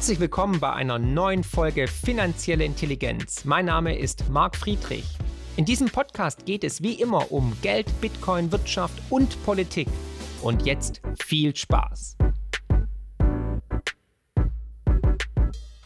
Herzlich willkommen bei einer neuen Folge Finanzielle Intelligenz. Mein Name ist Marc Friedrich. In diesem Podcast geht es wie immer um Geld, Bitcoin, Wirtschaft und Politik. Und jetzt viel Spaß.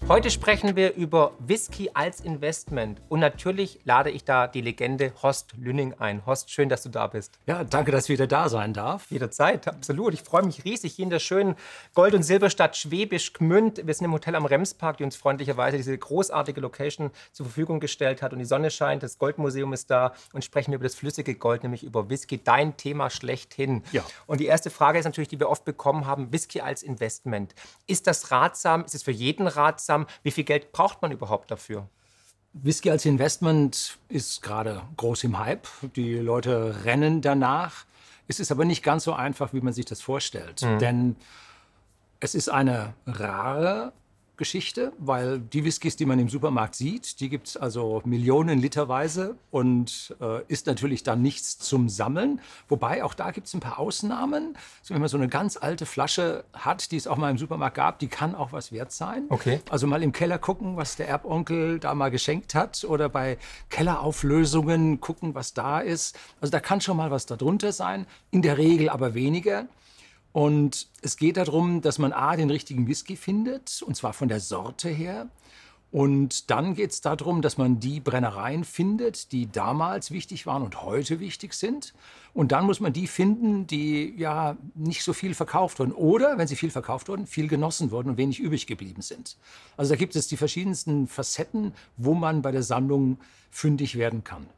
Heute sprechen wir über Whisky als Investment. Und natürlich lade ich da die Legende Horst Lünning ein. Horst, schön, dass du da bist. Ja, danke, dass ich wieder da sein darf. Jederzeit, absolut. Ich freue mich riesig hier in der schönen Gold- und Silberstadt Schwäbisch Gmünd. Wir sind im Hotel am Remspark, die uns freundlicherweise diese großartige Location zur Verfügung gestellt hat. Und die Sonne scheint, das Goldmuseum ist da und sprechen über das flüssige Gold, nämlich über Whisky, dein Thema schlechthin. Ja. Und die erste Frage ist natürlich, die wir oft bekommen haben, Whisky als Investment. Ist das ratsam? Ist es für jeden ratsam? Wie viel Geld braucht man überhaupt dafür? Whisky als Investment ist gerade groß im Hype. Die Leute rennen danach. Es ist aber nicht ganz so einfach, wie man sich das vorstellt. Denn es ist eine rare Geschichte, weil die Whiskys, die man im Supermarkt sieht, die gibt es also Millionen literweise und äh, ist natürlich dann nichts zum Sammeln. Wobei auch da gibt es ein paar Ausnahmen. So, wenn man so eine ganz alte Flasche hat, die es auch mal im Supermarkt gab, die kann auch was wert sein. Okay. Also mal im Keller gucken, was der Erbonkel da mal geschenkt hat oder bei Kellerauflösungen gucken, was da ist. Also da kann schon mal was darunter sein, in der Regel aber weniger. Und es geht darum, dass man A, den richtigen Whisky findet, und zwar von der Sorte her. Und dann geht es darum, dass man die Brennereien findet, die damals wichtig waren und heute wichtig sind. Und dann muss man die finden, die ja nicht so viel verkauft wurden. Oder, wenn sie viel verkauft wurden, viel genossen wurden und wenig übrig geblieben sind. Also da gibt es die verschiedensten Facetten, wo man bei der Sammlung fündig werden kann.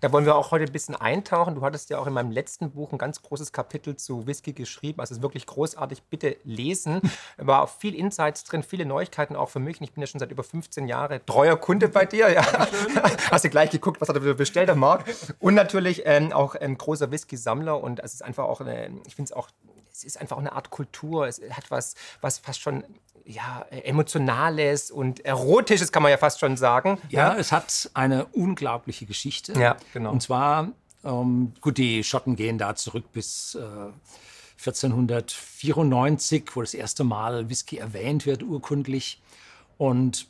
Da wollen wir auch heute ein bisschen eintauchen. Du hattest ja auch in meinem letzten Buch ein ganz großes Kapitel zu Whisky geschrieben. Also es ist wirklich großartig. Bitte lesen. War auch viel Insights drin, viele Neuigkeiten auch für mich. Und ich bin ja schon seit über 15 Jahren treuer Kunde bei dir. Ja. Hast du gleich geguckt, was hat er bestellt, der Marc. Und natürlich ähm, auch ein großer Whisky-Sammler. Und es ist einfach auch, eine, ich finde es auch, es ist einfach auch eine Art Kultur. Es hat was, was fast schon ja, emotionales und erotisches, kann man ja fast schon sagen. Ja, es hat eine unglaubliche Geschichte. Ja, genau. Und zwar, ähm, gut, die Schotten gehen da zurück bis äh, 1494, wo das erste Mal Whisky erwähnt wird, urkundlich. Und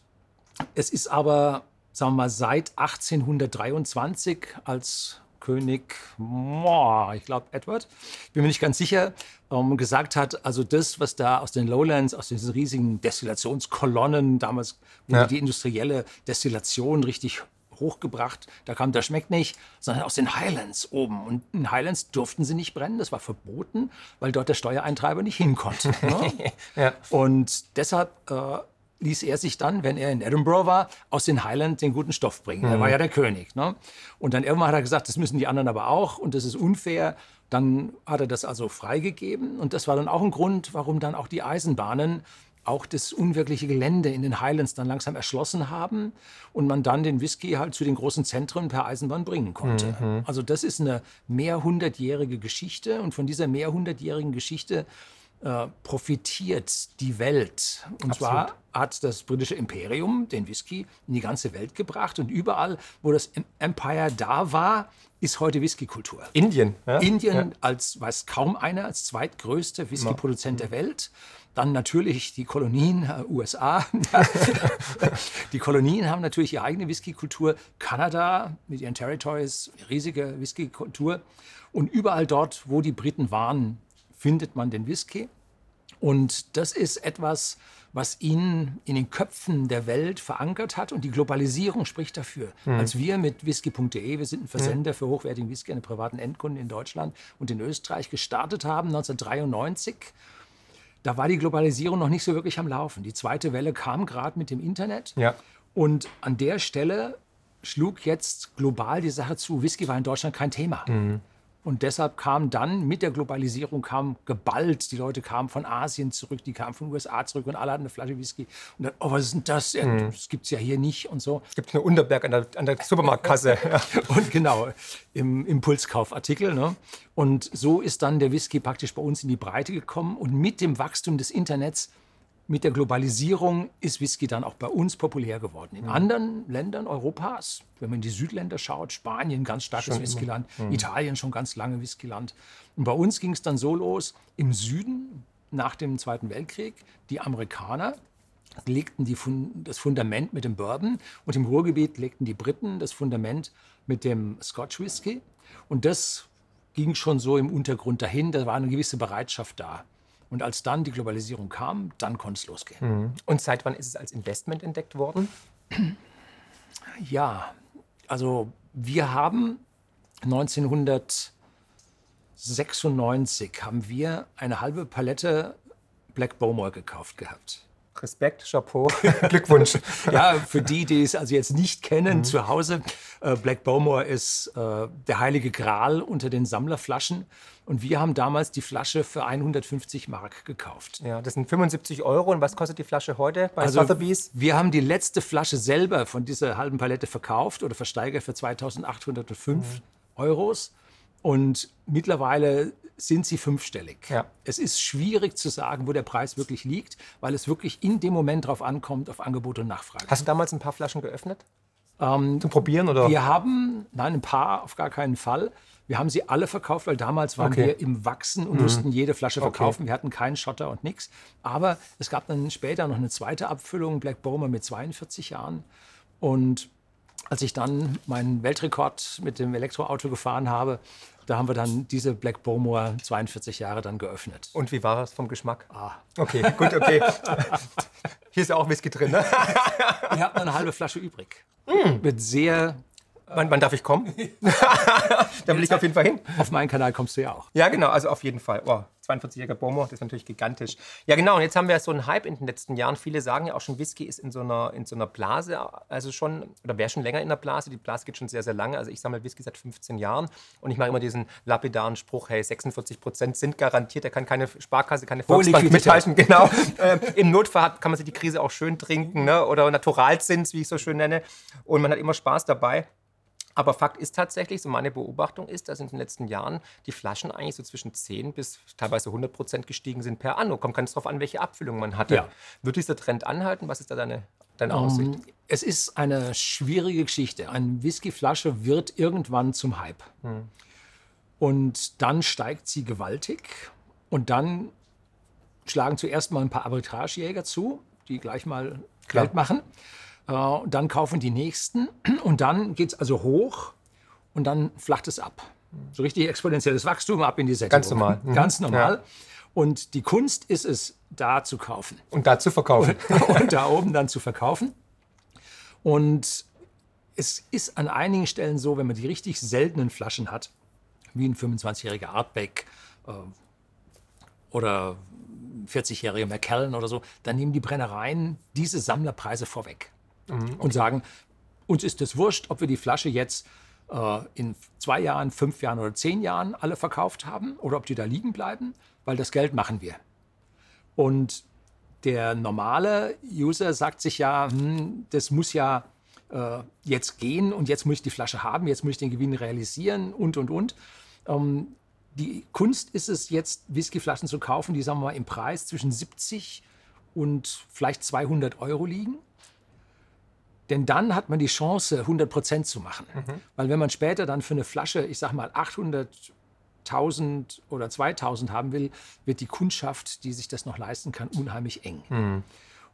es ist aber, sagen wir mal, seit 1823 als König, ich glaube Edward, bin mir nicht ganz sicher, ähm, gesagt hat, also das, was da aus den Lowlands, aus diesen riesigen Destillationskolonnen, damals wurde Ja. die industrielle Destillation richtig hochgebracht, da kam, das schmeckt nicht, sondern aus den Highlands oben. Und in Highlands durften sie nicht brennen, das war verboten, weil dort der Steuereintreiber nicht hin konnte. ne? Ja. Und deshalb äh, ließ er sich dann, wenn er in Edinburgh war, aus den Highlands den guten Stoff bringen. Er war ja der König. Ne? Und dann irgendwann hat er gesagt, das müssen die anderen aber auch und das ist unfair. Dann hat er das also freigegeben und das war dann auch ein Grund, warum dann auch die Eisenbahnen auch das unwirkliche Gelände in den Highlands dann langsam erschlossen haben und man dann den Whisky halt zu den großen Zentren per Eisenbahn bringen konnte. Also das ist eine mehrhundertjährige Geschichte und von dieser mehrhundertjährigen Geschichte äh, profitiert die Welt. Und zwar hat das britische Imperium den Whisky in die ganze Welt gebracht und überall, wo das Em- Empire da war, ist heute Whiskykultur. Indien. Ja? Indien als weiß kaum einer als zweitgrößter Whiskyproduzent der Welt. Dann natürlich die Kolonien, äh, USA. die Kolonien haben natürlich ihre eigene Whiskykultur. Kanada mit ihren Territories, riesige Whiskykultur. Und überall dort, wo die Briten waren, findet man den Whisky. Und das ist etwas, was ihn in den Köpfen der Welt verankert hat. Und die Globalisierung spricht dafür. Als wir mit whisky.de, wir sind ein Versender für hochwertigen Whisky an den privaten Endkunden in Deutschland und in Österreich, gestartet haben 1993, da war die Globalisierung noch nicht so wirklich am Laufen. Die zweite Welle kam gerade mit dem Internet. Ja. Und an der Stelle schlug jetzt global die Sache zu, Whisky war in Deutschland kein Thema. Und deshalb kam dann mit der Globalisierung kam geballt, die Leute kamen von Asien zurück, die kamen von den USA zurück und alle hatten eine Flasche Whisky. Und dann, oh, was ist denn das? Ja, Das gibt es ja hier nicht und so. Gibt eine Unterberg an der, an der Supermarktkasse. Und genau, im Impulskaufartikel. Ne? Und so ist dann der Whisky praktisch bei uns in die Breite gekommen. Und mit dem Wachstum des Internets, mit der Globalisierung, ist Whisky dann auch bei uns populär geworden. In anderen Ländern Europas, wenn man in die Südländer schaut, Spanien, ganz starkes Whiskyland, Italien schon ganz lange Whiskyland. Und bei uns ging es dann so los, im Süden, nach dem Zweiten Weltkrieg, die Amerikaner legten die Fun das Fundament mit dem Bourbon und im Ruhrgebiet legten die Briten das Fundament mit dem Scotch Whisky. Und das ging schon so im Untergrund dahin, da war eine gewisse Bereitschaft da. Und als dann die Globalisierung kam, dann konnte es losgehen. Und seit wann ist es als Investment entdeckt worden? Ja, also wir haben 1996 haben wir eine halbe Palette Black Bowmore gekauft gehabt. Respekt, Chapeau, Glückwunsch. Ja, für die, die es also jetzt nicht kennen zu Hause, äh, Black Bowmore ist äh, der heilige Gral unter den Sammlerflaschen. Und wir haben damals die Flasche für 150 Mark gekauft. Ja, das sind 75 Euro. Und was kostet die Flasche heute bei Also Sotheby's? wir haben die letzte Flasche selber von dieser halben Palette verkauft oder versteigert für 2805 Euros. Und mittlerweile sind sie fünfstellig. Ja. Es ist schwierig zu sagen, wo der Preis wirklich liegt, weil es wirklich in dem Moment darauf ankommt, auf Angebot und Nachfrage. Hast du damals ein paar Flaschen geöffnet? Zum Probieren oder? Wir haben, nein, ein paar auf gar keinen Fall. Wir haben sie alle verkauft, weil damals waren Okay. Mhm. wir im Wachsen und mussten jede Flasche verkaufen. Wir hatten keinen Schotter und nichts. Aber es gab dann später noch eine zweite Abfüllung, Black Bowmer mit 42 Jahren. Und als ich dann meinen Weltrekord mit dem Elektroauto gefahren habe, da haben wir dann diese Black Bowmore 42 Jahre dann geöffnet. Und wie war es vom Geschmack? Ah. Okay, gut, okay. Hier ist ja auch Whisky drin, ne? Ich habe noch eine halbe Flasche übrig. Mhm. Mit sehr, Wann, wann darf ich kommen? da will ich auf jeden Fall hin. auf meinen Kanal kommst du ja auch. Ja, genau, also auf jeden Fall. Oh, 42-jähriger Bomo, das ist natürlich gigantisch. Ja, genau, und jetzt haben wir so einen Hype in den letzten Jahren. Viele sagen ja auch schon, Whisky ist in so einer, in so einer Blase, also schon, oder wäre schon länger in der Blase. Die Blase geht schon sehr, sehr lange. Also ich sammle Whisky seit 15 Jahren und ich mache immer diesen lapidaren Spruch, hey, 46 Prozent sind garantiert, da kann keine Sparkasse, keine Volksbank mithalten. Genau. ähm, Im Notfall hat, kann man sich die Krise auch schön trinken, ne? oder Naturalzins, wie ich so schön nenne. Und man hat immer Spaß dabei. Aber Fakt ist tatsächlich, so meine Beobachtung ist, dass in den letzten Jahren die Flaschen eigentlich so zwischen 10 bis teilweise 100 Prozent gestiegen sind per Anno. Kommt ganz drauf an, welche Abfüllung man hatte. Ja. Wird dieser Trend anhalten? Was ist da deine, deine Aussicht? Ähm, Es ist eine schwierige Geschichte. Eine Whiskyflasche wird irgendwann zum Hype. Und dann steigt sie gewaltig. Und dann schlagen zuerst mal ein paar Arbitragejäger zu, die gleich mal Klar. Geld machen. Äh, und dann kaufen die nächsten. Und dann geht es also hoch und dann flacht es ab. So richtig exponentielles Wachstum ab in die Sättigung. Ganz normal. Mhm. Ganz normal. Ja. Und die Kunst ist es, da zu kaufen Und dazu verkaufen. und da oben dann zu verkaufen. Und es ist an einigen Stellen so, wenn man die richtig seltenen Flaschen hat, wie ein 25-jähriger Artback äh, oder ein 40-jähriger Macallan oder so, dann nehmen die Brennereien diese Sammlerpreise vorweg und sagen, uns ist es wurscht, ob wir die Flasche jetzt äh, in zwei Jahren, fünf Jahren oder zehn Jahren alle verkauft haben oder ob die da liegen bleiben, weil das Geld machen wir. Und der normale User sagt sich ja, hm, das muss ja äh, jetzt gehen und jetzt muss ich die Flasche haben, jetzt muss ich den Gewinn realisieren und, und, und. Ähm, die Kunst ist es jetzt, Whiskyflaschen zu kaufen, die, sagen wir mal, im Preis zwischen 70 und vielleicht 200 Euro liegen. Denn dann hat man die Chance, 100 Prozent zu machen. Weil wenn man später dann für eine Flasche, ich sag mal, 800.000 oder 2.000 haben will, wird die Kundschaft, die sich das noch leisten kann, unheimlich eng.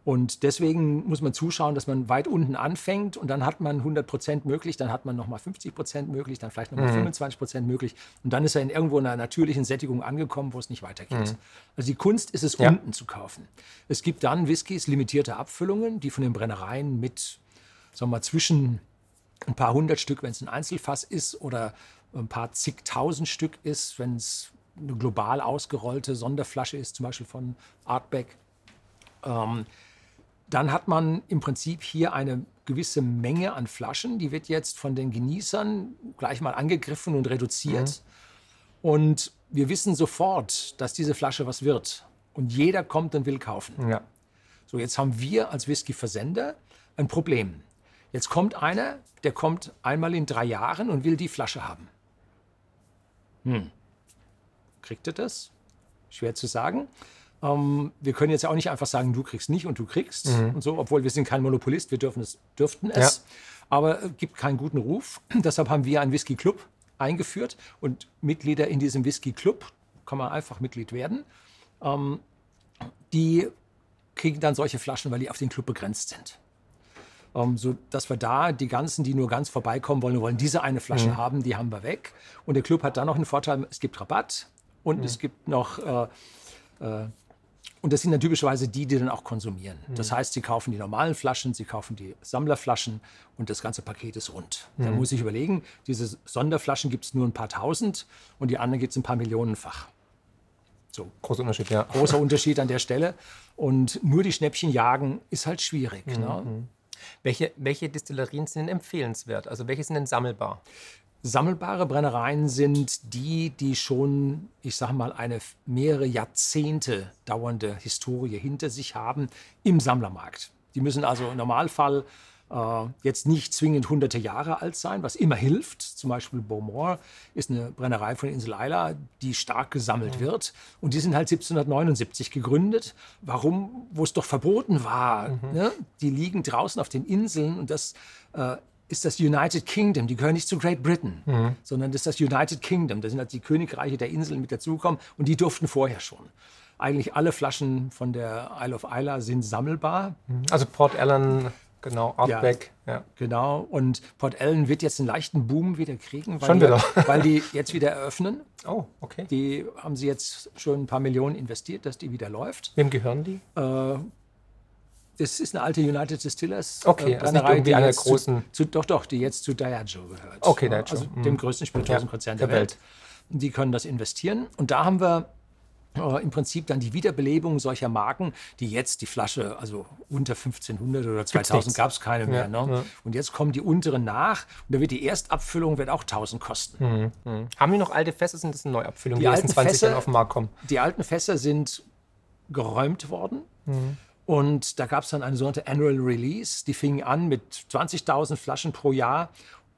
Und deswegen muss man zuschauen, dass man weit unten anfängt und dann hat man 100 Prozent möglich, dann hat man nochmal 50 Prozent möglich, dann vielleicht nochmal 25 Prozent möglich und dann ist er in irgendwo einer natürlichen Sättigung angekommen, wo es nicht weitergeht. Also die Kunst ist es, Ja. unten zu kaufen. Es gibt dann Whiskys, limitierte Abfüllungen, die von den Brennereien mit, sagen wir mal, zwischen ein paar hundert Stück, wenn es ein Einzelfass ist, oder ein paar zigtausend Stück ist, wenn es eine global ausgerollte Sonderflasche ist, zum Beispiel von Artback. Ähm, dann hat man im Prinzip hier eine gewisse Menge an Flaschen, die wird jetzt von den Genießern gleich mal angegriffen und reduziert. Und wir wissen sofort, dass diese Flasche was wird. Und jeder kommt und will kaufen. Ja. So, jetzt haben wir als Whisky-Versender ein Problem. Jetzt kommt einer, der kommt einmal in drei Jahren und will die Flasche haben. Hm. Kriegt er das? Schwer zu sagen. Ähm, wir können jetzt ja auch nicht einfach sagen, du kriegst nicht und du kriegst und so, obwohl wir sind kein Monopolist, wir dürfen es, dürften es. Aber es gibt keinen guten Ruf. Deshalb haben wir einen Whisky Club eingeführt und Mitglieder in diesem Whisky Club kann man einfach Mitglied werden. Ähm, die kriegen dann solche Flaschen, weil die auf den Club begrenzt sind. Ähm, so dass wir da die ganzen, die nur ganz vorbeikommen wollen, wollen diese eine Flasche haben, die haben wir weg. Und der Club hat dann noch einen Vorteil, es gibt Rabatt und es gibt noch äh, äh, und das sind dann typischerweise die, die dann auch konsumieren. Das heißt, sie kaufen die normalen Flaschen, sie kaufen die Sammlerflaschen und das ganze Paket ist rund. Da muss ich überlegen, diese Sonderflaschen gibt es nur ein paar tausend und die anderen gibt es ein paar Millionenfach. So, Großer Unterschied, ja. großer Unterschied an der Stelle. Und nur die Schnäppchen jagen ist halt schwierig. Ne? Welche, welche Destillerien sind denn empfehlenswert? Also welche sind denn sammelbar? Sammelbare Brennereien sind die, die schon, ich sage mal, eine mehrere Jahrzehnte dauernde Historie hinter sich haben im Sammlermarkt. Die müssen also im Normalfall jetzt nicht zwingend hunderte Jahre alt sein, was immer hilft. Zum Beispiel Beaumont ist eine Brennerei von Insel Isla, die stark gesammelt wird. Und die sind halt 1779 gegründet. Warum? Wo es doch verboten war. Ne? Die liegen draußen auf den Inseln und das äh, ist das United Kingdom. Die gehören nicht zu Great Britain, sondern das ist das United Kingdom. Da sind halt die Königreiche der Inseln mit dazugekommen und die durften vorher schon. Eigentlich alle Flaschen von der Isle of Isla sind sammelbar. Also Port Ellen, genau, Outback. Ja. Genau. Und Port Ellen wird jetzt einen leichten Boom wieder kriegen, weil, Schon die, wieder? weil die jetzt wieder eröffnen. Oh, okay. Die haben sie jetzt schon ein paar Millionen investiert, dass die wieder läuft. Wem gehören die? Das ist eine alte United Distillers Okay, also nicht irgendwie die einer großen- Zu, zu, doch, doch, die jetzt zu Diageo gehört. Okay, Ja, Diageo, Also mhm. dem größten Spirituosenkonzern Ja, der, der Welt. Die können das investieren. Und da haben wir äh, im Prinzip dann die Wiederbelebung solcher Marken, die jetzt die Flasche, also unter 1500 oder 2000 nichts. gab es keine mehr. Ja, ne? ja. Und jetzt kommen die unteren nach und da wird die Erstabfüllung wird auch 1000 kosten. Haben die noch alte Fässer? Sind das eine Neuabfüllung, Die die, erst in alten 20 Fässer- Jahren auf den Markt kommen? Die alten Fässer sind geräumt worden. Und da gab es dann eine sogenannte Annual Release. Die fingen an mit 20.000 Flaschen pro Jahr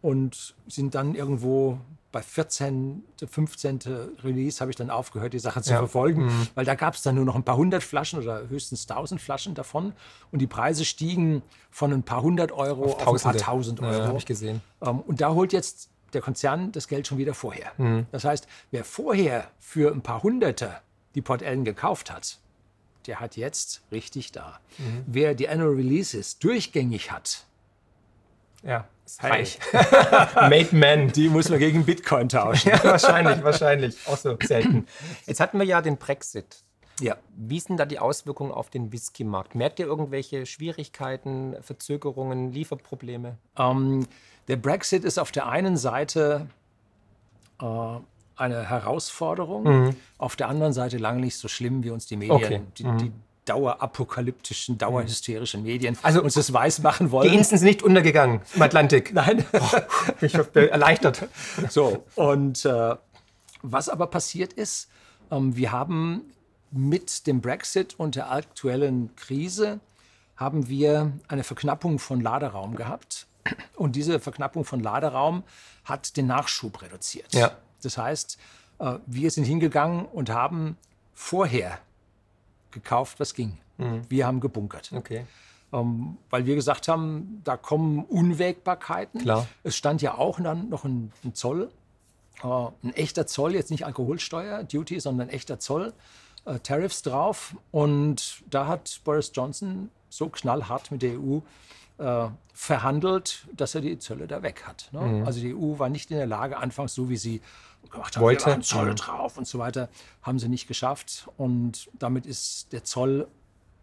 und sind dann irgendwo bei 14., 15. Release habe ich dann aufgehört, die Sache zu Ja. verfolgen, weil da gab es dann nur noch ein paar hundert Flaschen oder höchstens 1000 Flaschen davon. Und die Preise stiegen von ein paar hundert Euro auf, ein paar tausend Ja, Euro. habe ich gesehen. Ähm, und da holt jetzt der Konzern das Geld schon wieder vorher. Mhm. Das heißt, wer vorher für ein paar Hunderte die Port Ellen gekauft hat, der hat jetzt richtig da. Mhm. Wer die Annual Releases durchgängig hat, Ja, ist Hey. reich. Made man. die muss man gegen Bitcoin tauschen. Ja, wahrscheinlich, wahrscheinlich. Auch so selten. Jetzt hatten wir ja den Brexit. ja. Wie sind da die Auswirkungen auf den Whisky-Markt? Merkt ihr irgendwelche Schwierigkeiten, Verzögerungen, Lieferprobleme? Ähm, der Brexit ist auf der einen Seite äh, eine Herausforderung, auf der anderen Seite lange nicht so schlimm, wie uns die Medien, Okay. die, die dauerapokalyptischen, dauerhysterischen Medien Also- uns das weismachen Die wollen. Inseln sind nicht untergegangen im Atlantik. Nein. Bin ich erleichtert. So, und äh, was aber passiert ist, ähm, wir haben mit dem Brexit und der aktuellen Krise haben wir eine Verknappung von Laderaum gehabt. Und diese Verknappung von Laderaum hat den Nachschub reduziert. Ja. Das heißt, äh, wir sind hingegangen und haben vorher gekauft, was ging. Wir haben gebunkert Okay. ähm, weil wir gesagt haben, da kommen Unwägbarkeiten. Klar. Es stand ja auch dann noch ein, ein Zoll, äh, ein echter Zoll, jetzt nicht Alkoholsteuer, Duty, sondern ein echter Zoll, äh, Tariffs drauf. Und da hat Boris Johnson so knallhart mit der EU äh, verhandelt, dass er die Zölle da weg hat. Ne? Mhm. Also die EU war nicht in der Lage, anfangs so wie sie gemacht haben, Wollte. Zoll Mhm. drauf und so weiter, haben sie nicht geschafft. Und damit ist der Zoll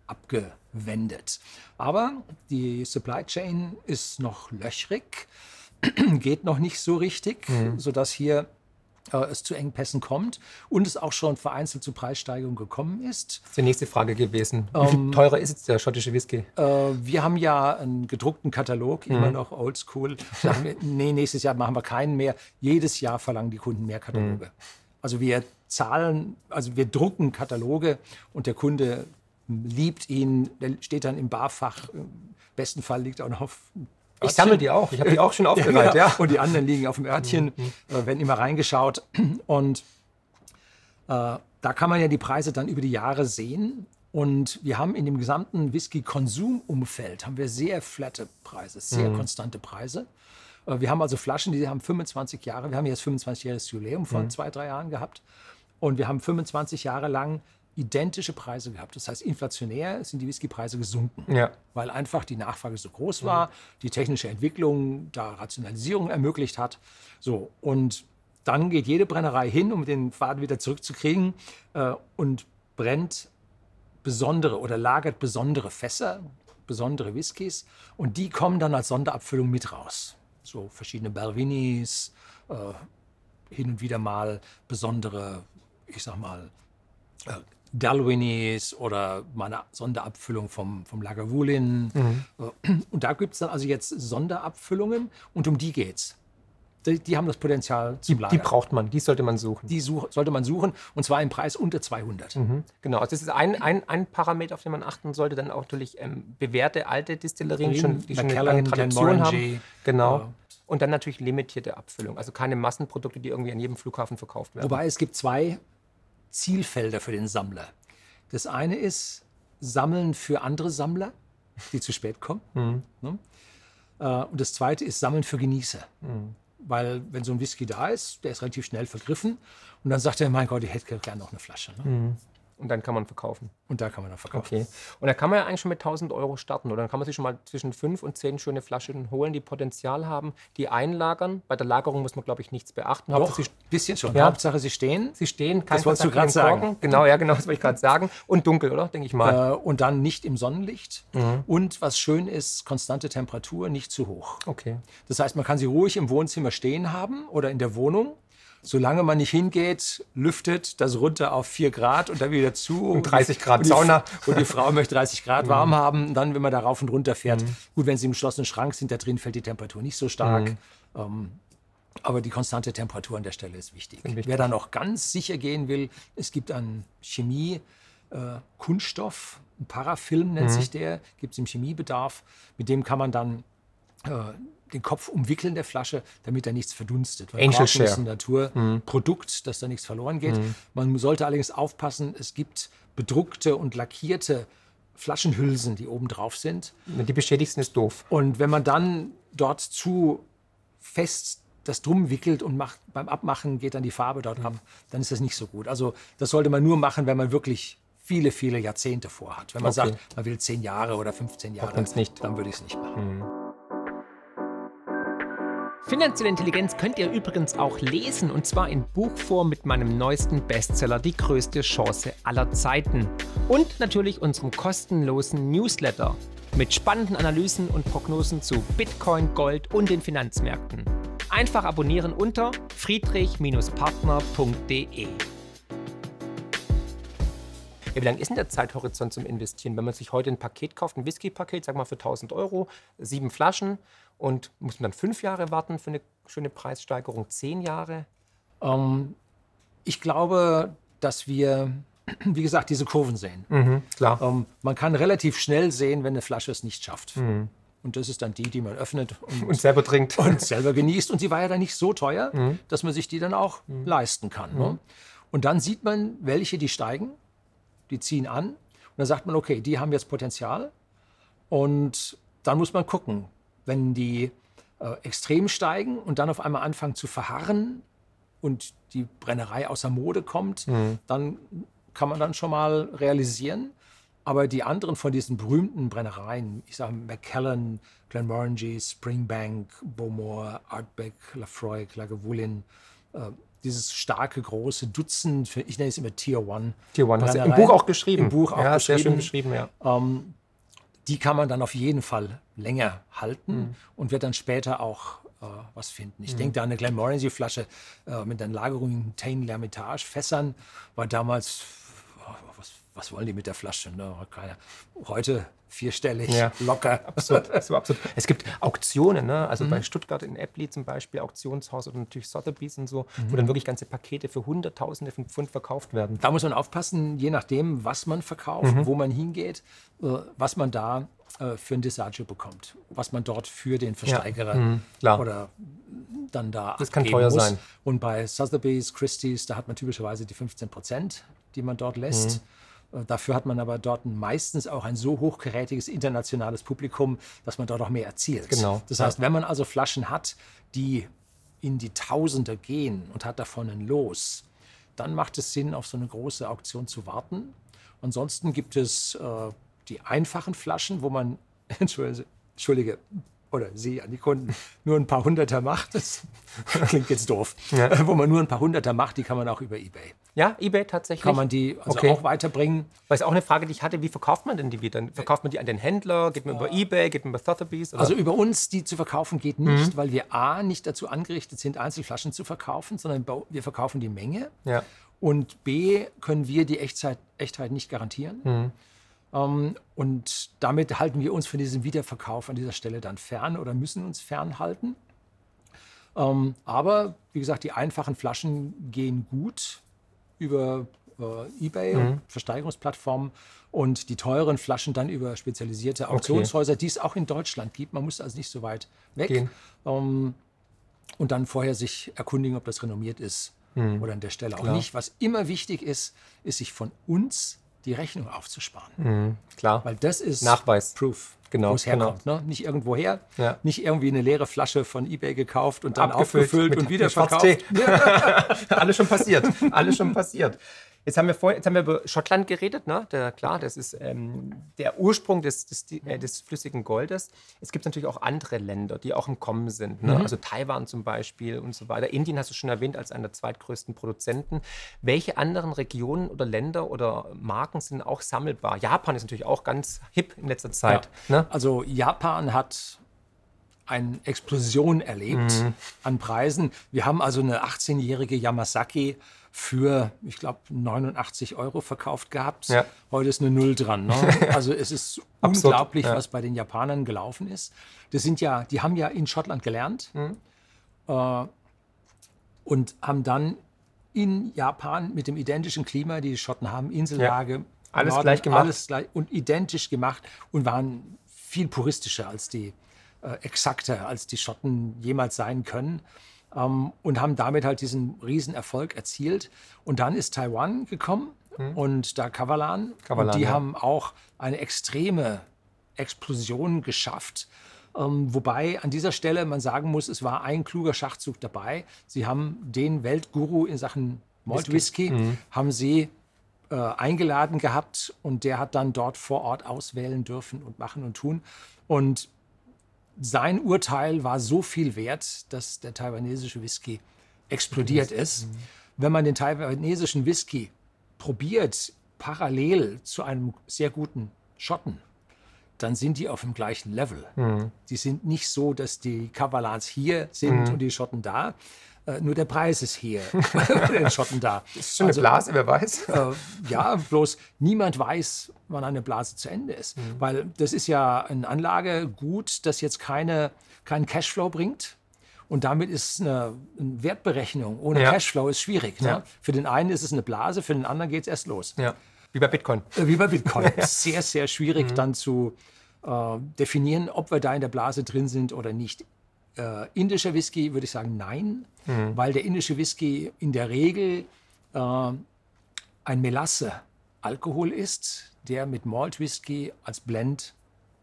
abgewendet. Aber die Supply Chain ist noch löchrig, geht noch nicht so richtig, sodass hier äh, es zu Engpässen kommt und es auch schon vereinzelt zu Preissteigerungen gekommen ist. Das ist die nächste Frage gewesen. Wie viel teurer ist jetzt der schottische Whisky? Äh, wir haben ja einen gedruckten Katalog, immer noch oldschool. Nee, nächstes Jahr machen wir keinen mehr. Jedes Jahr verlangen die Kunden mehr Kataloge. Also wir zahlen, also wir drucken Kataloge und der Kunde liebt ihn, der steht dann im Barfach. Im besten Fall liegt er auch noch auf Ich sammle die auch. Ich habe die auch schon aufgereiht, ja. Und die anderen liegen auf dem Örtchen, äh, werden immer reingeschaut. Und äh, da kann man ja die Preise dann über die Jahre sehen. Und wir haben in dem gesamten Whisky-Konsumumfeld haben wir sehr flatte Preise, sehr konstante Preise. Äh, Wir haben also Flaschen, die haben 25 Jahre. Wir haben jetzt 25-jähriges Jubiläum vor zwei, drei Jahren gehabt. Und wir haben 25 Jahre lang identische Preise gehabt. Das heißt, inflationär sind die Whiskypreise gesunken, Ja. weil einfach die Nachfrage so groß war, die technische Entwicklung da Rationalisierung ermöglicht hat. So, und dann geht jede Brennerei hin, um den Faden wieder zurückzukriegen äh, und brennt besondere oder lagert besondere Fässer, besondere Whiskys und die kommen dann als Sonderabfüllung mit raus. So verschiedene Belvinis, äh, hin und wieder mal besondere, ich sag mal, äh, Dalwinis oder mal eine Sonderabfüllung vom, vom Lagavulin. Äh, Und da gibt es dann also jetzt Sonderabfüllungen und um die geht's. Die, die haben das Potenzial zum Die Lagern. braucht man, die sollte man suchen. Die such, sollte man suchen und zwar im Preis unter 200. Genau, also das ist ein, ein, ein Parameter, auf den man achten sollte. Dann auch natürlich ähm, bewährte alte Distillerien, schon, die schon eine lange Tradition haben. Genau. äh, Und dann natürlich limitierte Abfüllung, also keine Massenprodukte, die irgendwie an jedem Flughafen verkauft werden. Wobei es gibt zwei Zielfelder für den Sammler. Das eine ist Sammeln für andere Sammler, die zu spät kommen. Ne? Äh, Und das zweite ist Sammeln für Genießer. Weil wenn so ein Whisky da ist, der ist relativ schnell vergriffen und dann sagt er, mein Gott, ich hätte gerne noch eine Flasche. Ne? Und dann kann man verkaufen. Und da kann man dann verkaufen. Okay. Und da kann man ja eigentlich schon mit 1000 Euro starten, oder? Dann kann man sich schon mal zwischen fünf und zehn schöne Flaschen holen, die Potenzial haben, die einlagern. Bei der Lagerung muss man, glaube ich, nichts beachten. Doch, Hauptsache, ein bisschen schon. Ja. Hauptsache, sie stehen sie stehen, kein Das wolltest du dem sagen. Korken. Genau, ja, genau, das wollte ich gerade sagen. Und dunkel, oder? Denke ich mal. äh, und dann nicht im Sonnenlicht. Mhm. Und was schön ist, konstante Temperatur, nicht zu hoch. Okay. Das heißt, man kann sie ruhig im Wohnzimmer stehen haben oder in der Wohnung. Solange man nicht hingeht, lüftet das runter auf 4 Grad und dann wieder zu. Und 30 Grad und die, Sauna. Und die Frau möchte 30 Grad warm haben. Dann, wenn man da rauf und runter fährt. Gut, wenn sie im geschlossenen Schrank sind, da drin fällt die Temperatur nicht so stark. Ähm, aber die konstante Temperatur an der Stelle ist wichtig. wichtig. Wer da noch ganz sicher gehen will, es gibt einen Chemie, äh, Kunststoff, ein Parafilm nennt sich der, gibt es im Chemiebedarf. Mit dem kann man dann äh, den Kopf umwickeln der Flasche, damit da nichts verdunstet. Weil Angel Korken ist ein Naturprodukt, dass da nichts verloren geht. Man sollte allerdings aufpassen, es gibt bedruckte und lackierte Flaschenhülsen, die oben drauf sind. Die beschädigt sind, ist doof. Und wenn man dann dort zu fest das drum wickelt und macht, beim Abmachen geht dann die Farbe dort ab, dann ist das nicht so gut. Also das sollte man nur machen, wenn man wirklich viele, viele Jahrzehnte vorhat. Wenn man Okay. sagt, man will 10 Jahre oder 15 Jahre, nicht. dann würde ich es nicht machen. Finanzielle Intelligenz könnt ihr übrigens auch lesen und zwar in Buchform mit meinem neuesten Bestseller Die größte Chance aller Zeiten. Und natürlich unserem kostenlosen Newsletter mit spannenden Analysen und Prognosen zu Bitcoin, Gold und den Finanzmärkten. Einfach abonnieren unter friedrich-partner.de. Wie lang ist denn der Zeithorizont zum Investieren? Wenn man sich heute ein Paket kauft, ein Whisky-Paket, sag mal für 1000 Euro, sieben Flaschen und muss man dann fünf Jahre warten für eine schöne Preissteigerung, zehn Jahre? Ähm, ich glaube, dass wir, wie gesagt, diese Kurven sehen. Klar. Ähm, man kann relativ schnell sehen, wenn eine Flasche es nicht schafft. Und das ist dann die, die man öffnet und, Und selber trinkt. und selber genießt. Und sie war ja dann nicht so teuer, dass man sich die dann auch leisten kann. Ne? Und dann sieht man, welche die steigen, die ziehen an. Und dann sagt man, okay, die haben jetzt Potenzial. Und dann muss man gucken, wenn die äh, extrem steigen und dann auf einmal anfangen zu verharren und die Brennerei außer Mode kommt, dann kann man dann schon mal realisieren. Aber die anderen von diesen berühmten Brennereien, ich sage Macallan, Glenmorangie, Springbank, Bowmore, Artbeck, Lafroy, Lagavulin, äh, dieses starke, große Dutzend, ich nenne es immer Tier One. Tier One hast du im. Buch auch geschrieben. Im Buch auch ja, sehr schön beschrieben. beschrieben, ja. Die kann man dann auf jeden Fall länger halten Mhm. und wird dann später auch äh, was finden. Ich denke da an eine Glenmorangie-Flasche äh, mit einer Lagerung in Tain L'Hermitage. Fässern war damals, oh, was, was wollen die mit der Flasche? Ne? Heute vierstellig, Ja. locker. Absurd, so absurd. Es gibt Auktionen, ne? also Mhm. bei Stuttgart in Eppli zum Beispiel, Auktionshaus oder natürlich Sotheby's und so, Mhm. wo dann wirklich ganze Pakete für Hunderttausende von Pfund verkauft werden. Da muss man aufpassen, je nachdem, was man verkauft, Mhm. wo man hingeht, äh, was man da äh, für ein Disagio bekommt, was man dort für den Versteigerer klar. oder dann da Das kann teuer muss. sein. Und bei Sotheby's, Christie's, da hat man typischerweise die 15 Prozent, die man dort lässt. Mhm. Äh, Dafür hat man aber dort meistens auch ein so hochkarätiges internationales Publikum, dass man dort auch mehr erzielt. Genau, Das heißt, wenn man also Flaschen hat, die in die Tausender gehen und hat davon ein Los, dann macht es Sinn, auf so eine große Auktion zu warten. Ansonsten gibt es äh, die einfachen Flaschen, wo man, Entschuldige, oder Sie an die Kunden nur ein paar Hunderter macht. Das klingt jetzt doof. Ja. Wo man nur ein paar Hunderter macht, die kann man auch über Ebay. Ja, Ebay tatsächlich. Kann man die also okay. auch weiterbringen. Weil es auch eine Frage, die ich hatte, wie verkauft man denn die wieder? Verkauft man die an den Händler? Geht man über Ebay? Geht man über Sotheby's? Oder? Also über uns die zu verkaufen geht nicht, mhm. weil wir A, nicht dazu angerichtet sind, Einzelflaschen zu verkaufen, sondern wir verkaufen die Menge. Ja. Und B, können wir die Echtzeit, Echtheit nicht garantieren. Mhm. Ähm, und damit halten wir uns von diesem Wiederverkauf an dieser Stelle dann fern oder müssen uns fernhalten. Ähm, aber wie gesagt, die einfachen Flaschen gehen gut über äh, eBay mhm. und Versteigerungsplattformen und die teuren Flaschen dann über spezialisierte Auktionshäuser, okay. die es auch in Deutschland gibt. Man muss also nicht so weit weg. Ähm, und dann vorher sich erkundigen, ob das renommiert ist mhm. oder an der Stelle Klar. auch nicht. Was immer wichtig ist, ist sich von uns die Rechnung aufzusparen. Mhm, klar. Weil das ist Nachweis. Proof, genau, wo es herkommt. Genau. Ne? Nicht irgendwo her, ja. nicht irgendwie eine leere Flasche von Ebay gekauft und dann Abgefüllt aufgefüllt und wieder verkauft. Alles schon passiert. Alles schon passiert. Jetzt haben wir, vor, jetzt haben wir über Schottland geredet, ne? Der, klar, das ist ähm, der Ursprung des, des, äh, des, flüssigen Goldes. Es gibt natürlich auch andere Länder, die auch im Kommen sind, ne? mhm. also Taiwan zum Beispiel und so weiter. Indien hast du schon erwähnt als einer der zweitgrößten Produzenten. Welche anderen Regionen oder Länder oder Marken sind auch sammelbar? Japan ist natürlich auch ganz hip in letzter Zeit. Ja. Ne? Also Japan hat eine Explosion erlebt mhm. an Preisen. Wir haben also eine 18-jährige Yamasaki für, ich glaube, 89 Euro verkauft gehabt. Ja. Heute ist eine Null dran. Ne? Also es ist unglaublich, ja. was bei den Japanern gelaufen ist. Das sind ja, die haben ja in Schottland gelernt mhm. äh, und haben dann in Japan mit dem identischen Klima, die, die Schotten haben, Insellage, ja. alles Norden, gleich gemacht. Alles gleich und identisch gemacht und waren viel puristischer als die, äh, exakter als die Schotten jemals sein können ähm, und haben damit halt diesen Riesenerfolg erzielt. Und dann ist Taiwan gekommen mhm. und da Kavalan. Kavalan und die ja. haben auch eine extreme Explosion geschafft. Ähm, wobei an dieser Stelle man sagen muss, es war ein kluger Schachzug dabei. Sie haben den Weltguru in Sachen Malt Whisky, mhm. haben sie äh, eingeladen gehabt und der hat dann dort vor Ort auswählen dürfen und machen und tun. Und sein Urteil war so viel wert, dass der taiwanesische Whisky explodiert ist. Mhm. Wenn man den taiwanesischen Whisky probiert, parallel zu einem sehr guten Schotten, dann sind die auf dem gleichen Level. Mhm. Die sind nicht so, dass die Kavalans hier sind mhm. und die Schotten da, nur der Preis ist hier bei den Schotten da. Das ist schon also, eine Blase, wer weiß. Äh, ja, bloß niemand weiß, wann eine Blase zu Ende ist. Mhm. Weil das ist ja ein Anlagegut, das jetzt keine, keinen Cashflow bringt. Und damit ist eine, eine Wertberechnung ohne ja. Cashflow ist schwierig. Ne? Ja. Für den einen ist es eine Blase, für den anderen geht es erst los. Ja. Wie bei Bitcoin. Äh, wie bei Bitcoin. Sehr, sehr schwierig mhm. dann zu äh, definieren, ob wir da in der Blase drin sind oder nicht. Äh, indischer Whisky würde ich sagen nein, mhm. weil der indische Whisky in der Regel äh, ein Melasse-Alkohol ist, der mit Malt Whisky als Blend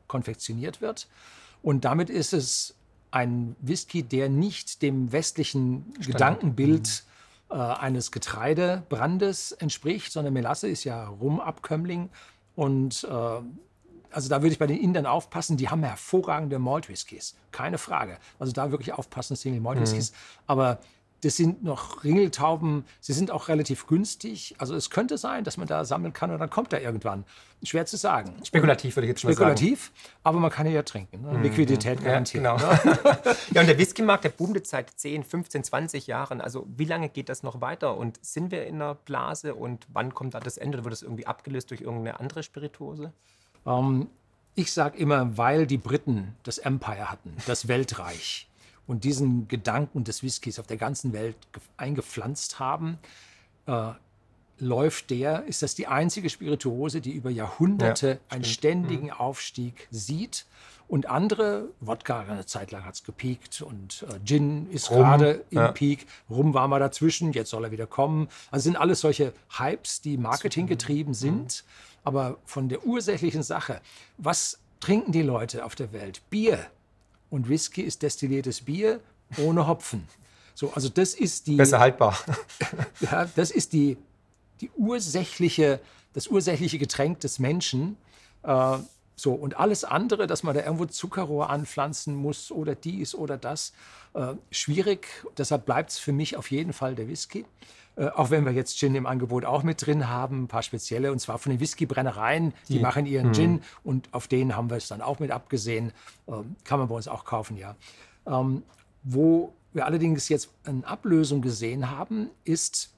konfektioniert wird. Und damit ist es ein Whisky, der nicht dem westlichen Stand. Gedankenbild mhm. äh, eines Getreidebrandes entspricht, sondern Melasse ist ja Rumabkömmling und äh, also da würde ich bei den Indern aufpassen, die haben hervorragende Malt Whiskys, keine Frage. Also da wirklich aufpassen, Single Malt Whiskys. Mhm. Aber das sind noch Ringeltauben, sie sind auch relativ günstig. Also es könnte sein, dass man da sammeln kann und dann kommt er irgendwann. Schwer zu sagen. Spekulativ würde ich jetzt mal sagen. Spekulativ, aber man kann ja trinken. Ne? Mhm. Liquidität garantiert. Ja, genau. Ne? ja, und der Whiskymarkt, der boomt seit 10, 15, 20 Jahren. Also wie lange geht das noch weiter? Und sind wir in einer Blase und wann kommt da das Ende? Oder wird das irgendwie abgelöst durch irgendeine andere Spirituose? Ähm, ich sage immer, weil die Briten das Empire hatten, das Weltreich und diesen Gedanken des Whiskys auf der ganzen Welt eingepflanzt haben, äh, läuft der, ist das die einzige Spirituose, die über Jahrhunderte ja, einen ständigen mhm. Aufstieg sieht. Und andere, Wodka eine Zeit lang hat es gepiekt und äh, Gin ist gerade im ja. Peak, Rum war mal dazwischen, jetzt soll er wieder kommen. Also sind alles solche Hypes, die marketinggetrieben sind. Mhm. Aber von der ursächlichen Sache, was trinken die Leute auf der Welt? Bier. Und Whisky ist destilliertes Bier ohne Hopfen. So, also das ist die. Besser haltbar. ja, das ist die, die ursächliche, das ursächliche Getränk des Menschen. Äh, so, und alles andere, dass man da irgendwo Zuckerrohr anpflanzen muss oder dies oder das, äh, schwierig. Deshalb bleibt es für mich auf jeden Fall der Whisky. Äh, auch wenn wir jetzt Gin im Angebot auch mit drin haben, ein paar spezielle, und zwar von den Whiskybrennereien, die, die machen ihren mhm. Gin und auf denen haben wir es dann auch mit abgesehen. Ähm, kann man bei uns auch kaufen, ja. Ähm, wo wir allerdings jetzt eine Ablösung gesehen haben, ist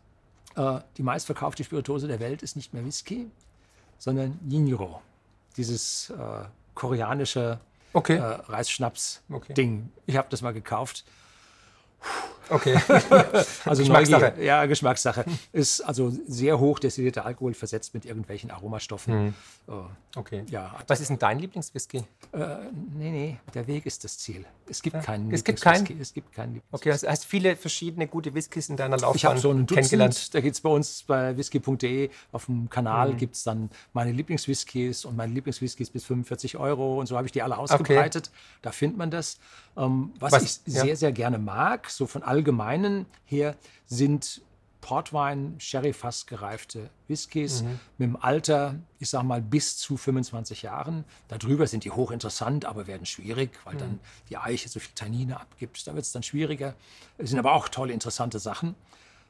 äh, die meistverkaufte Spirituose der Welt ist nicht mehr Whisky, sondern Yinro dieses äh, koreanische okay. äh, Reisschnaps-Ding. Okay. Ich habe das mal gekauft. Okay. also Geschmackssache. Neugier, ja, Geschmackssache. Ist also sehr hoch destillierter Alkohol versetzt mit irgendwelchen Aromastoffen. Mhm. okay. Ja. Was ist denn dein Lieblingswhisky? Äh, nee, nee, der Weg ist das Ziel. Es gibt ja. keinen es gibt keinen? Es gibt keinen Okay, also hast viele verschiedene gute Whiskys in deiner Laufbahn Ich habe so einen Dutzend, da gibt es bei uns bei whisky.de auf dem Kanal mhm. gibt es dann meine Lieblingswhiskys und meine Lieblingswhiskys bis 45 Euro und so habe ich die alle ausgebreitet. Okay. Da findet man das. Ähm, was, was, ich ja. sehr, sehr gerne mag, so von allgemeinen her, sind Portwein, Sherry-Fass gereifte Whiskys mhm. mit dem Alter, ich sage mal, bis zu 25 Jahren. Darüber sind die hochinteressant, aber werden schwierig, weil mhm. dann die Eiche so viel Tannine abgibt. Da wird es dann schwieriger. Es sind aber auch tolle, interessante Sachen.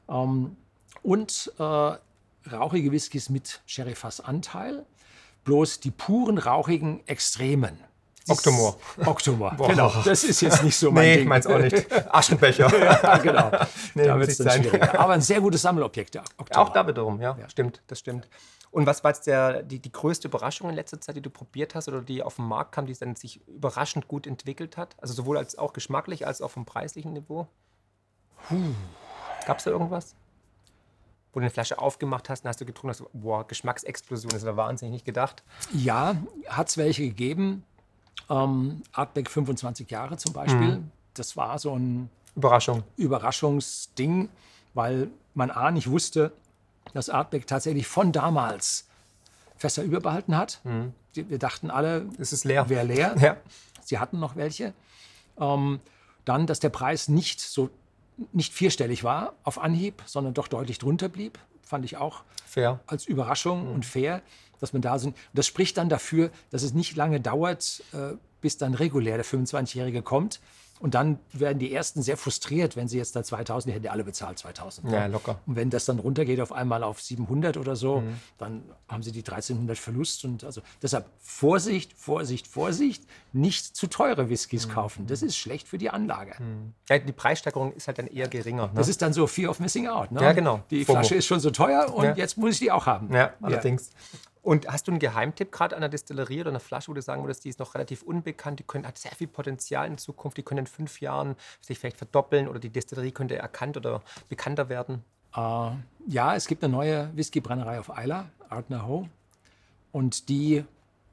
Ähm, und äh, rauchige Whiskys mit Sherry-Fass-Anteil. Bloß die puren, rauchigen Extremen Oktomor. Oktomor, genau. Das ist jetzt nicht so mein nee, Ding. Nee, meins auch nicht. Aschenbecher. ja, genau. Nee, da wird es dann schwieriger. Aber ein sehr gutes Sammelobjekt, der Oktomor. Auch da wiederum, ja. ja. Stimmt, das stimmt. Und was war jetzt der, die, die größte Überraschung in letzter Zeit, die du probiert hast oder die auf den Markt kam, die dann sich überraschend gut entwickelt hat? Also sowohl als auch geschmacklich als auch vom preislichen Niveau? Gab es da irgendwas? Wo du eine Flasche aufgemacht hast und hast du getrunken hast, boah, Geschmacksexplosion, das war wahnsinnig nicht gedacht. Ja, hat es welche gegeben. Ähm, Artback 25 Jahre zum Beispiel. Mhm. Das war so ein Überraschung. Überraschungsding, weil man A nicht wusste, dass Artback tatsächlich von damals Fässer überbehalten hat. Mhm. Wir dachten alle, es ist leer. Wäre leer. Ja. Sie hatten noch welche. Ähm, dann, dass der Preis nicht so nicht vierstellig war auf Anhieb, sondern doch deutlich drunter blieb, fand ich auch fair. als Überraschung mhm. und fair dass man da sind. Und das spricht dann dafür, dass es nicht lange dauert, äh, bis dann regulär der 25-Jährige kommt, und dann werden die Ersten sehr frustriert, wenn sie jetzt da 2000, die hätten ja alle bezahlt 2000. Ja, locker. Und wenn das dann runtergeht auf einmal auf 700 oder so, mhm. dann haben sie die 1300 Verlust. Und also deshalb Vorsicht, Vorsicht, Vorsicht, nicht zu teure Whiskys mhm. kaufen. Das ist schlecht für die Anlage. Mhm. Ja, die Preissteigerung ist halt dann eher geringer. Ne? Das ist dann so Fear of Missing Out. Ne? Ja, genau. Die. Flasche ist schon so teuer und ja. jetzt muss ich die auch haben. Ja, allerdings. Und hast du einen Geheimtipp gerade an der Destillerie oder einer Flasche, wo du sagen würdest, die ist noch relativ unbekannt, die können, hat sehr viel Potenzial in Zukunft, die können in fünf Jahren sich vielleicht verdoppeln oder die Destillerie könnte erkannt oder bekannter werden? Uh, ja, es gibt eine neue Whiskybrennerei auf Isla, Ardner Ho. Und die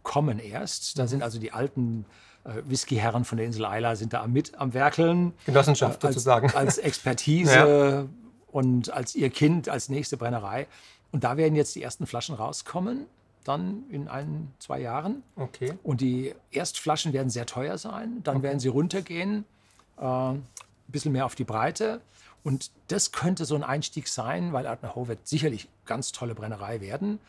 kommen erst. Da mhm. sind also die alten äh, Whiskyherren von der Insel Isla sind da mit am Werkeln. Genossenschaft als, sozusagen. Als Expertise ja. und als ihr Kind, als nächste Brennerei. Und da werden jetzt die ersten Flaschen rauskommen dann in ein, zwei Jahren. Okay. Und die Erstflaschen werden sehr teuer sein. Dann okay. werden sie runtergehen, äh, ein bisschen mehr auf die Breite. Und das könnte so ein Einstieg sein, weil Adner wird sicherlich ganz tolle Brennerei werden.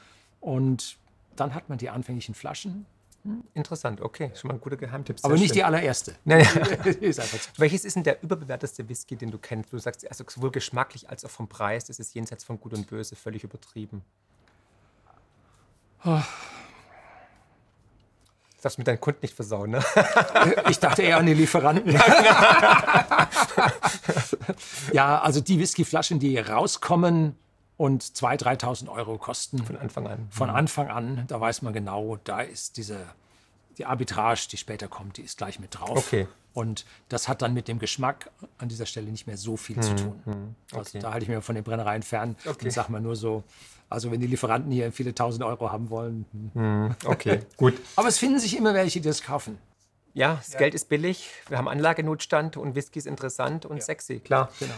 Und dann hat man die anfänglichen Flaschen. Hm, interessant, okay. Schon mal ein guter Geheimtipp. Aber nicht schön. die allererste. Naja. ist Welches ist denn der überbewerteste Whisky, den du kennst? Du sagst, also sowohl geschmacklich als auch vom Preis, das ist jenseits von Gut und Böse völlig übertrieben. Oh. Das darfst du mit deinen Kunden nicht versauen, ne? Ich dachte eher an die Lieferanten. ja, also die Whiskyflaschen, die rauskommen und 2.000, 3.000 Euro kosten. Von Anfang an. Von Anfang an, da weiß man genau, da ist diese, die Arbitrage, die später kommt, die ist gleich mit drauf. Okay. Und das hat dann mit dem Geschmack an dieser Stelle nicht mehr so viel hm, zu tun. Hm, okay. also da halte ich mir von den Brennereien fern okay. und sage mal nur so, also wenn die Lieferanten hier viele tausend Euro haben wollen. Hm. Okay, gut. Aber es finden sich immer welche, die das kaufen. Ja, das ja. Geld ist billig, wir haben Anlagenotstand und Whisky ist interessant und ja. sexy, klar. Genau.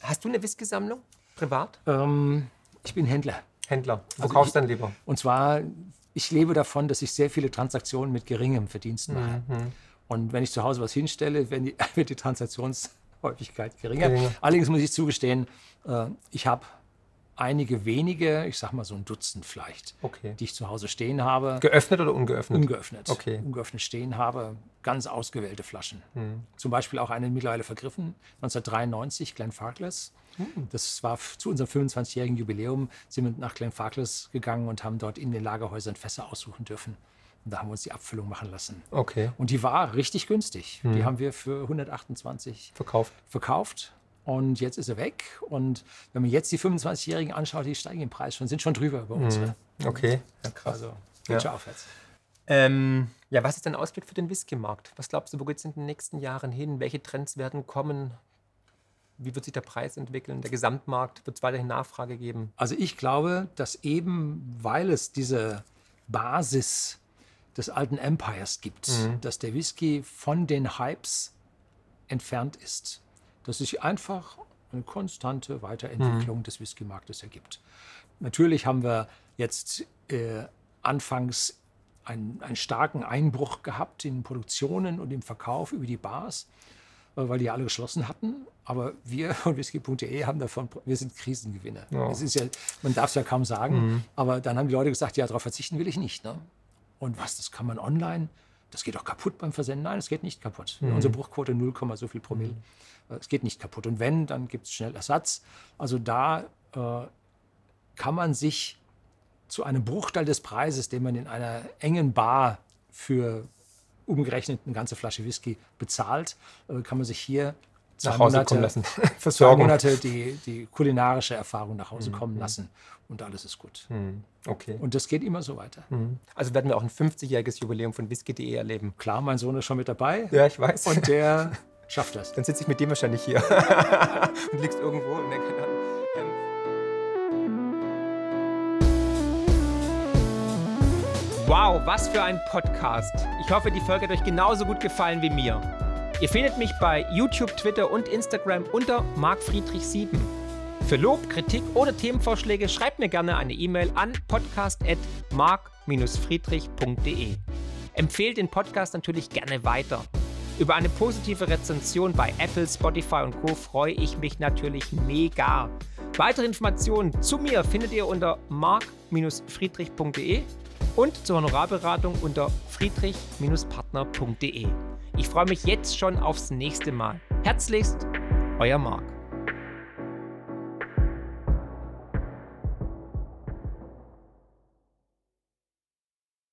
Hast du eine Whisky-Sammlung, privat? Ähm, ich bin Händler. Händler. Wo also kaufst du dann lieber? Und zwar, ich lebe davon, dass ich sehr viele Transaktionen mit geringem Verdienst mache. Mhm. Und wenn ich zu Hause was hinstelle, die, wird die Transaktionshäufigkeit geringer. geringer. Allerdings muss ich zugestehen, äh, ich habe einige wenige, ich sag mal so ein Dutzend vielleicht, Okay. die ich zu Hause stehen habe. Geöffnet oder ungeöffnet? Ungeöffnet. Okay. Ungeöffnet stehen habe. Ganz ausgewählte Flaschen. Hm. Zum Beispiel auch eine mittlerweile vergriffen, 1993, Glenfarclas. Hm. Das war zu unserem 25-jährigen Jubiläum, sind wir nach Glenfarclas gegangen und haben dort in den Lagerhäusern Fässer aussuchen dürfen. Und da haben wir uns die Abfüllung machen lassen. Okay. Und die war richtig günstig. Hm. Die haben wir für 128 Verkauft. verkauft. Und jetzt ist er weg. Und wenn man jetzt die 25-Jährigen anschaut, die steigen im Preis schon, sind schon drüber über unsere. Okay. Ja, krass. Also Ja. geht schon aufwärts. Ähm, ja, was ist dein Ausblick für den Whisky-Markt? Was glaubst du, wo geht es in den nächsten Jahren hin? Welche Trends werden kommen? Wie wird sich der Preis entwickeln? Der Gesamtmarkt? Wird es weiterhin Nachfrage geben? Also ich glaube, dass eben, weil es diese Basis des alten Empires gibt, dass der Whisky von den Hypes entfernt ist. Dass sich einfach eine konstante Weiterentwicklung des Whisky-Marktes ergibt. Natürlich haben wir jetzt äh, anfangs einen, einen starken Einbruch gehabt in Produktionen und im Verkauf über die Bars, äh, weil die alle geschlossen hatten. Aber wir von whisky.de haben davon, wir sind Krisengewinner. Ja. Es ist ja, man darf es ja kaum sagen, aber dann haben die Leute gesagt, ja, darauf verzichten will ich nicht. Ne? Und was, das kann man online, das geht doch kaputt beim Versenden. Nein, es geht nicht kaputt. Unsere Bruchquote 0, so viel Promille. Äh, Es geht nicht kaputt. Und wenn, dann gibt es schnell Ersatz. Also da äh, kann man sich zu einem Bruchteil des Preises, den man in einer engen Bar für umgerechnet eine ganze Flasche Whisky bezahlt, äh, kann man sich hier zwei Nach Hause Monate, kommen lassen. zwei. Monate die, die kulinarische Erfahrung nach Hause kommen lassen und alles ist gut. Okay. Und das geht immer so weiter. Also werden wir auch ein 50-jähriges Jubiläum von whisky.de erleben. Klar, mein Sohn ist schon mit dabei Ja, ich weiß. und der schafft das. dann sitze ich mit dem wahrscheinlich hier und liegst irgendwo und denke, ähm, Wow, was für ein Podcast. Ich hoffe, die Folge hat euch genauso gut gefallen wie mir. Ihr findet mich bei YouTube, Twitter und Instagram unter markfriedrich7. Für Lob, Kritik oder Themenvorschläge schreibt mir gerne eine E-Mail an podcast.mark-friedrich.de. Empfehlt den Podcast natürlich gerne weiter. Über eine positive Rezension bei Apple, Spotify und Co. freue ich mich natürlich mega. Weitere Informationen zu mir findet ihr unter mark-friedrich.de und zur Honorarberatung unter friedrich-partner.de. Ich freue mich jetzt schon aufs nächste Mal. Herzlichst, euer Marc.